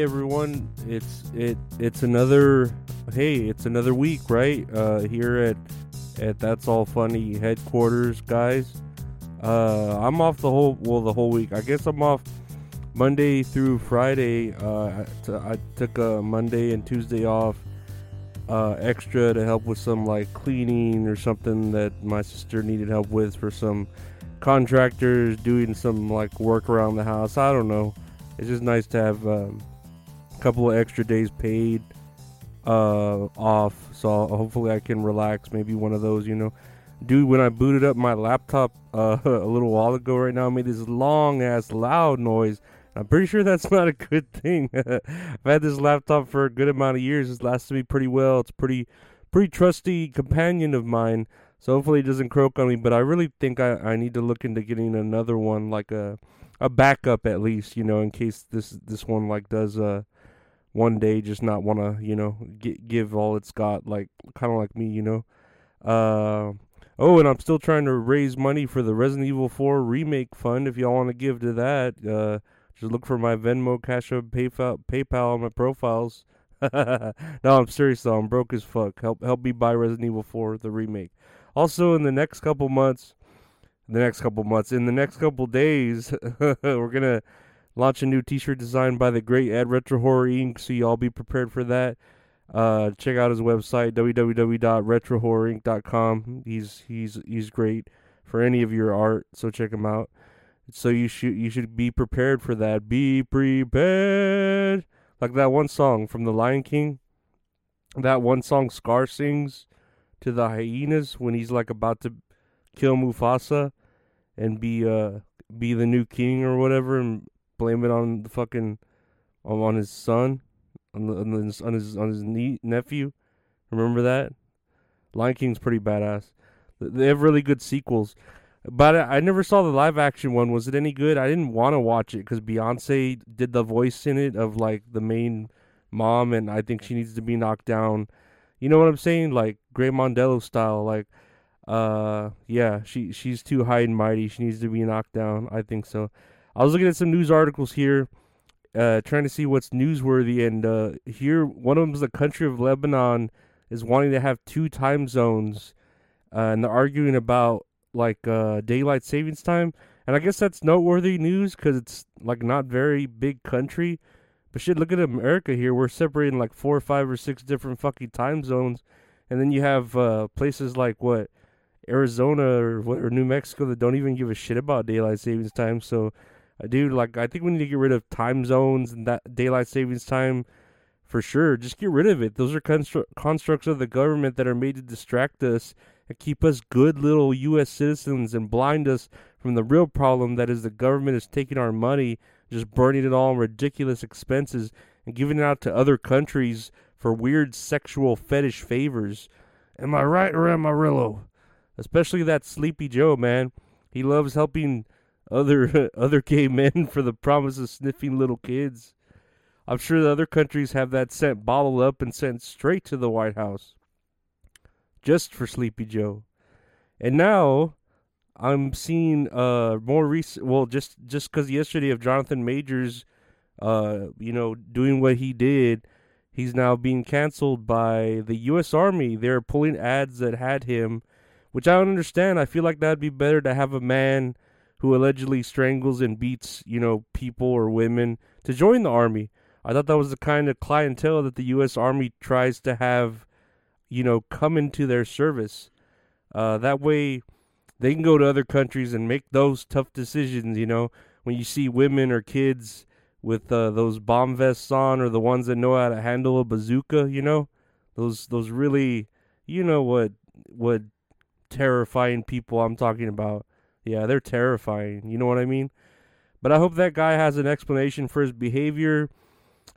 Hey everyone, it's it it's another hey, it's another week, right? Uh here at at That's All Funny headquarters, guys. Uh I'm off the whole well the whole week. I guess I'm off Monday through Friday. Uh I, t- I took a Monday and Tuesday off uh extra to help with some like cleaning or something that my sister needed help with for some contractors doing some like work around the house. I don't know it's just nice to have um, couple of extra days paid uh, off. So hopefully I can relax. Maybe one of those, you know. Dude, when I booted up my laptop uh, a little while ago, right now, I made this long ass loud noise. I'm pretty sure that's not a good thing. I've had this laptop for a good amount of years. It's lasted me pretty well. It's pretty, pretty trusty companion of mine. So hopefully it doesn't croak on me. But I really think I, I need to look into getting another one, like a a backup at least, you know, in case this this one like does uh one day just not want to, you know, get, give all it's got like kind of like me, you know. Uh oh, and I'm still trying to raise money for the Resident Evil 4 remake fund if y'all want to give to that. Uh just look for my Venmo, Cash App, PayPal, PayPal on my profiles. no, I'm serious though. I'm broke as fuck. Help help me buy Resident Evil 4 the remake. Also, in the next couple months, the next couple months. In the next couple days, we're gonna launch a new T-shirt designed by the great Ed Retro Horror Inc. So y'all be prepared for that. Uh, check out his website www.retrohorrorinc.com. He's he's he's great for any of your art, so check him out. So you should you should be prepared for that. Be prepared, like that one song from The Lion King. That one song Scar sings to the hyenas when he's like about to kill Mufasa and be uh be the new king or whatever and blame it on the fucking on his son on, the, on his on his on his nie- nephew. Remember that? Lion King's pretty badass. They have really good sequels. But I never saw the live action one. Was it any good? I didn't want to watch it because Beyonce did the voice in it of like the main mom, and I think she needs to be knocked down. You know what I'm saying? Like Grey Mondello style. Like uh, yeah, she she's too high and mighty. She needs to be knocked down. I think so. I was looking at some news articles here, uh, trying to see what's newsworthy, and uh, here one of them is the country of Lebanon is wanting to have two time zones, uh, and they're arguing about like uh, daylight savings time. And I guess that's noteworthy news because it's like not very big country. But shit, look at America here. We're separating like four or five or six different fucking time zones, and then you have uh, places like what Arizona or, or New Mexico that don't even give a shit about daylight savings time. So, dude, like I think we need to get rid of time zones and that daylight savings time for sure. Just get rid of it. Those are constru- constructs of the government that are made to distract us and keep us good little U.S. citizens and blind us from the real problem that is the government is taking our money, just burning it all on ridiculous expenses and giving it out to other countries for weird sexual fetish favors. Am I right or am I especially that Sleepy Joe man. He loves helping other other gay men for the promise of sniffing little kids. I'm sure the other countries have that scent bottled up and sent straight to the White House, just for Sleepy Joe. And now I'm seeing uh more recent. Well, just just because yesterday of Jonathan Majors, uh, you know, doing what he did, he's now being canceled by the U.S. Army. They're pulling ads that had him, which I don't understand. I feel like that'd be better to have a man who allegedly strangles and beats, you know, people or women to join the army. I thought that was the kind of clientele that the U.S. Army tries to have, you know, come into their service. Uh, that way, they can go to other countries and make those tough decisions. You know, when you see women or kids with uh, those bomb vests on, or the ones that know how to handle a bazooka. You know, those those really, you know what what terrifying people I'm talking about. Yeah, they're terrifying. You know what I mean? But I hope that guy has an explanation for his behavior.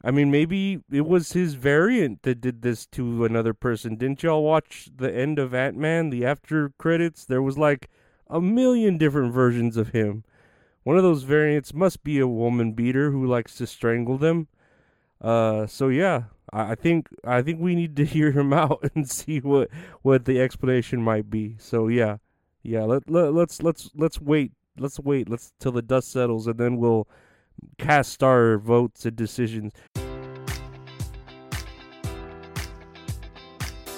I mean, maybe it was his variant that did this to another person. Didn't y'all watch the end of Ant Man, the after credits? There was like a million different versions of him. One of those variants must be a woman beater who likes to strangle them. Uh, so yeah, I, I think I think we need to hear him out and see what what the explanation might be. So yeah, yeah. Let, let let's let's let's wait. Let's wait. Let's till the dust settles, and then we'll cast our votes and decisions.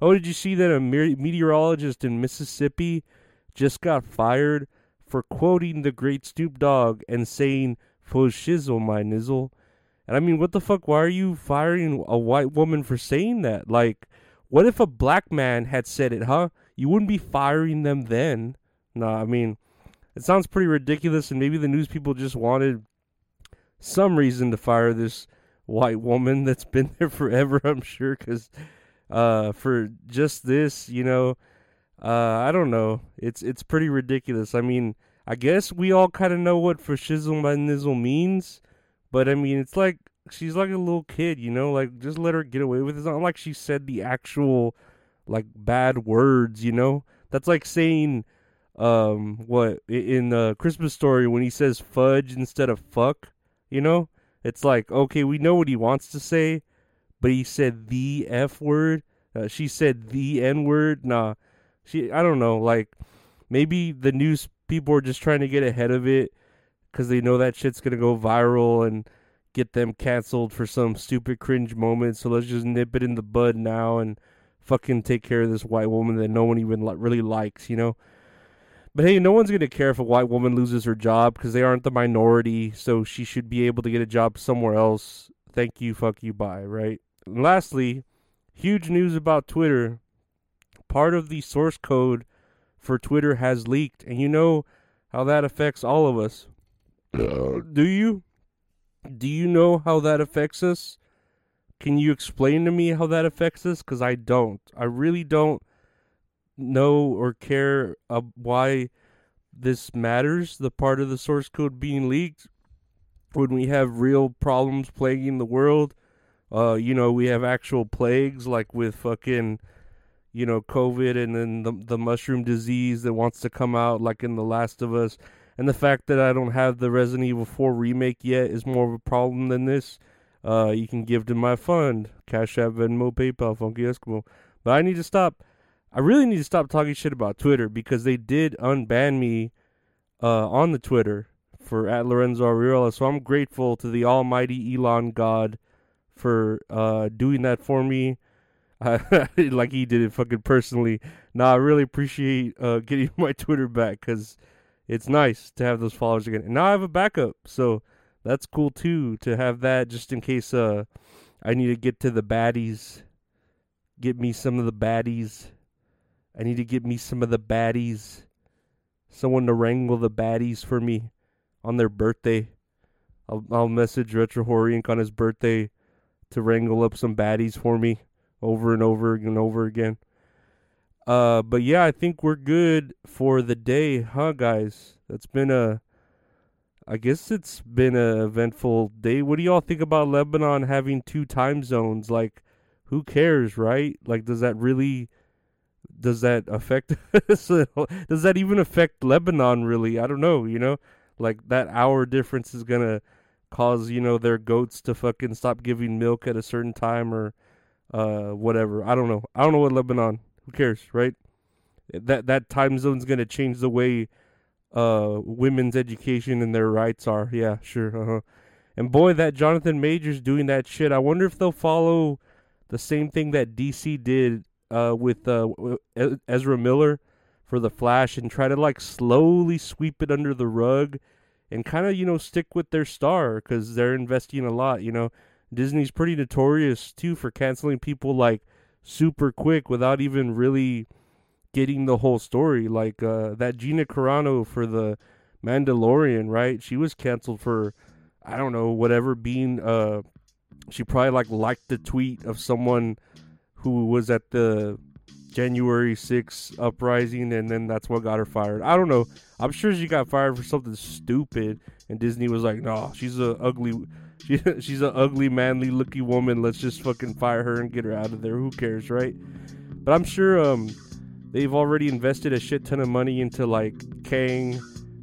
Oh, did you see that a meteorologist in Mississippi just got fired for quoting the great Snoop Dogg and saying "for shizzle my nizzle"? And I mean, what the fuck? Why are you firing a white woman for saying that? Like, what if a black man had said it, huh? You wouldn't be firing them then. No, I mean, it sounds pretty ridiculous, and maybe the news people just wanted some reason to fire this white woman that's been there forever, I'm sure, because uh, for just this, you know, uh, I don't know. It's it's pretty ridiculous. I mean, I guess we all kind of know what for shizzle my nizzle means, but I mean, it's like she's like a little kid, you know, like just let her get away with it. It's not like she said the actual like bad words, you know. That's like saying um what in the Christmas story when he says fudge instead of fuck, you know? It's like, okay, we know what he wants to say, but he said the F word. Uh, she said the N word. Nah, she. I don't know. Like maybe the news people are just trying to get ahead of it because they know that shit's gonna go viral and get them canceled for some stupid cringe moment. So let's just nip it in the bud now and fucking take care of this white woman that no one even li- really likes. You know. But hey, no one's gonna care if a white woman loses her job because they aren't the minority. So she should be able to get a job somewhere else. Thank you, fuck you, bye. Right lastly, huge news about Twitter. Part of the source code for Twitter has leaked, and you know how that affects all of us. Do you? Do you know how that affects us? Can you explain to me how that affects us? Because I don't. I really don't know or care uh, why this matters, the part of the source code being leaked, when we have real problems plaguing the world uh, you know, we have actual plagues like with fucking, you know, COVID and then the the mushroom disease that wants to come out like in The Last of Us. And the fact that I don't have the Resident Evil 4 remake yet is more of a problem than this. Uh, you can give to my fund, Cash App, Venmo, PayPal, Funky Eskimo. But I need to stop. I really need to stop talking shit about Twitter because they did unban me uh, on the Twitter for at Lorenzo Ariola. So I'm grateful to the almighty Elon God for uh, doing that for me. like he did it fucking personally. Now I really appreciate uh, getting my Twitter back because it's nice to have those followers again. And now I have a backup, so that's cool too to have that just in case uh, I need to get to the baddies, get me some of the baddies, I need to get me some of the baddies. Someone to wrangle the baddies for me on their birthday. I'll, I'll message Retro Horror Inc. on his birthday to wrangle up some baddies for me over and over and over again. Uh, but yeah, I think we're good for the day, huh, guys? That's been a, I guess it's been a eventful day. What do y'all think about Lebanon having two time zones? Like, who cares, right? Like, does that really, does that affect, does that even affect Lebanon? Really, I don't know. You know, like that hour difference is gonna cause you know their goats to fucking stop giving milk at a certain time or uh whatever. I don't know. I don't know what Lebanon. Who cares, right? That that time zone's gonna change the way uh women's education and their rights are. Yeah, sure. Uh-huh. And boy, that Jonathan Majors doing that shit. I wonder if they'll follow the same thing that DC did uh with uh Ezra Miller for the Flash and try to like slowly sweep it under the rug and kind of you know stick with their star because they're investing a lot. You know, Disney's pretty notorious too for canceling people like super quick without even really getting the whole story. Like uh, that Gina Carano for the Mandalorian, right? She was canceled for I don't know whatever being. Uh, she probably like liked the tweet of someone who was at the January 6th uprising, and then that's what got her fired. I don't know. I'm sure she got fired for something stupid, and Disney was like, "No, she's a ugly, she, she's an ugly, manly looking woman. Let's just fucking fire her and get her out of there. Who cares, right?" But I'm sure um, they've already invested a shit ton of money into like Kang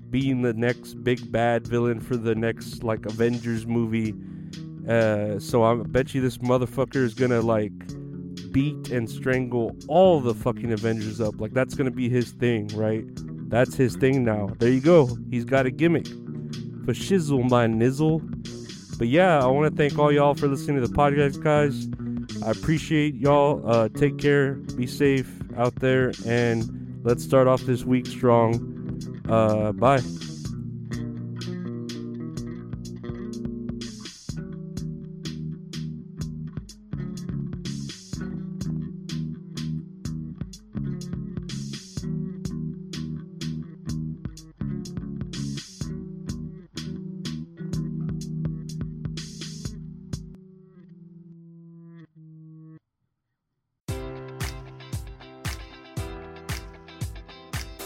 being the next big bad villain for the next like Avengers movie. Uh, so I bet you this motherfucker is gonna like beat and strangle all the fucking Avengers up. Like that's gonna be his thing, right? That's his thing now. There you go. He's got a gimmick. For shizzle my nizzle. But yeah, I want to thank all y'all for listening to the podcast, guys. I appreciate y'all. Uh, take care. Be safe out there. And let's start off this week strong. Uh, bye.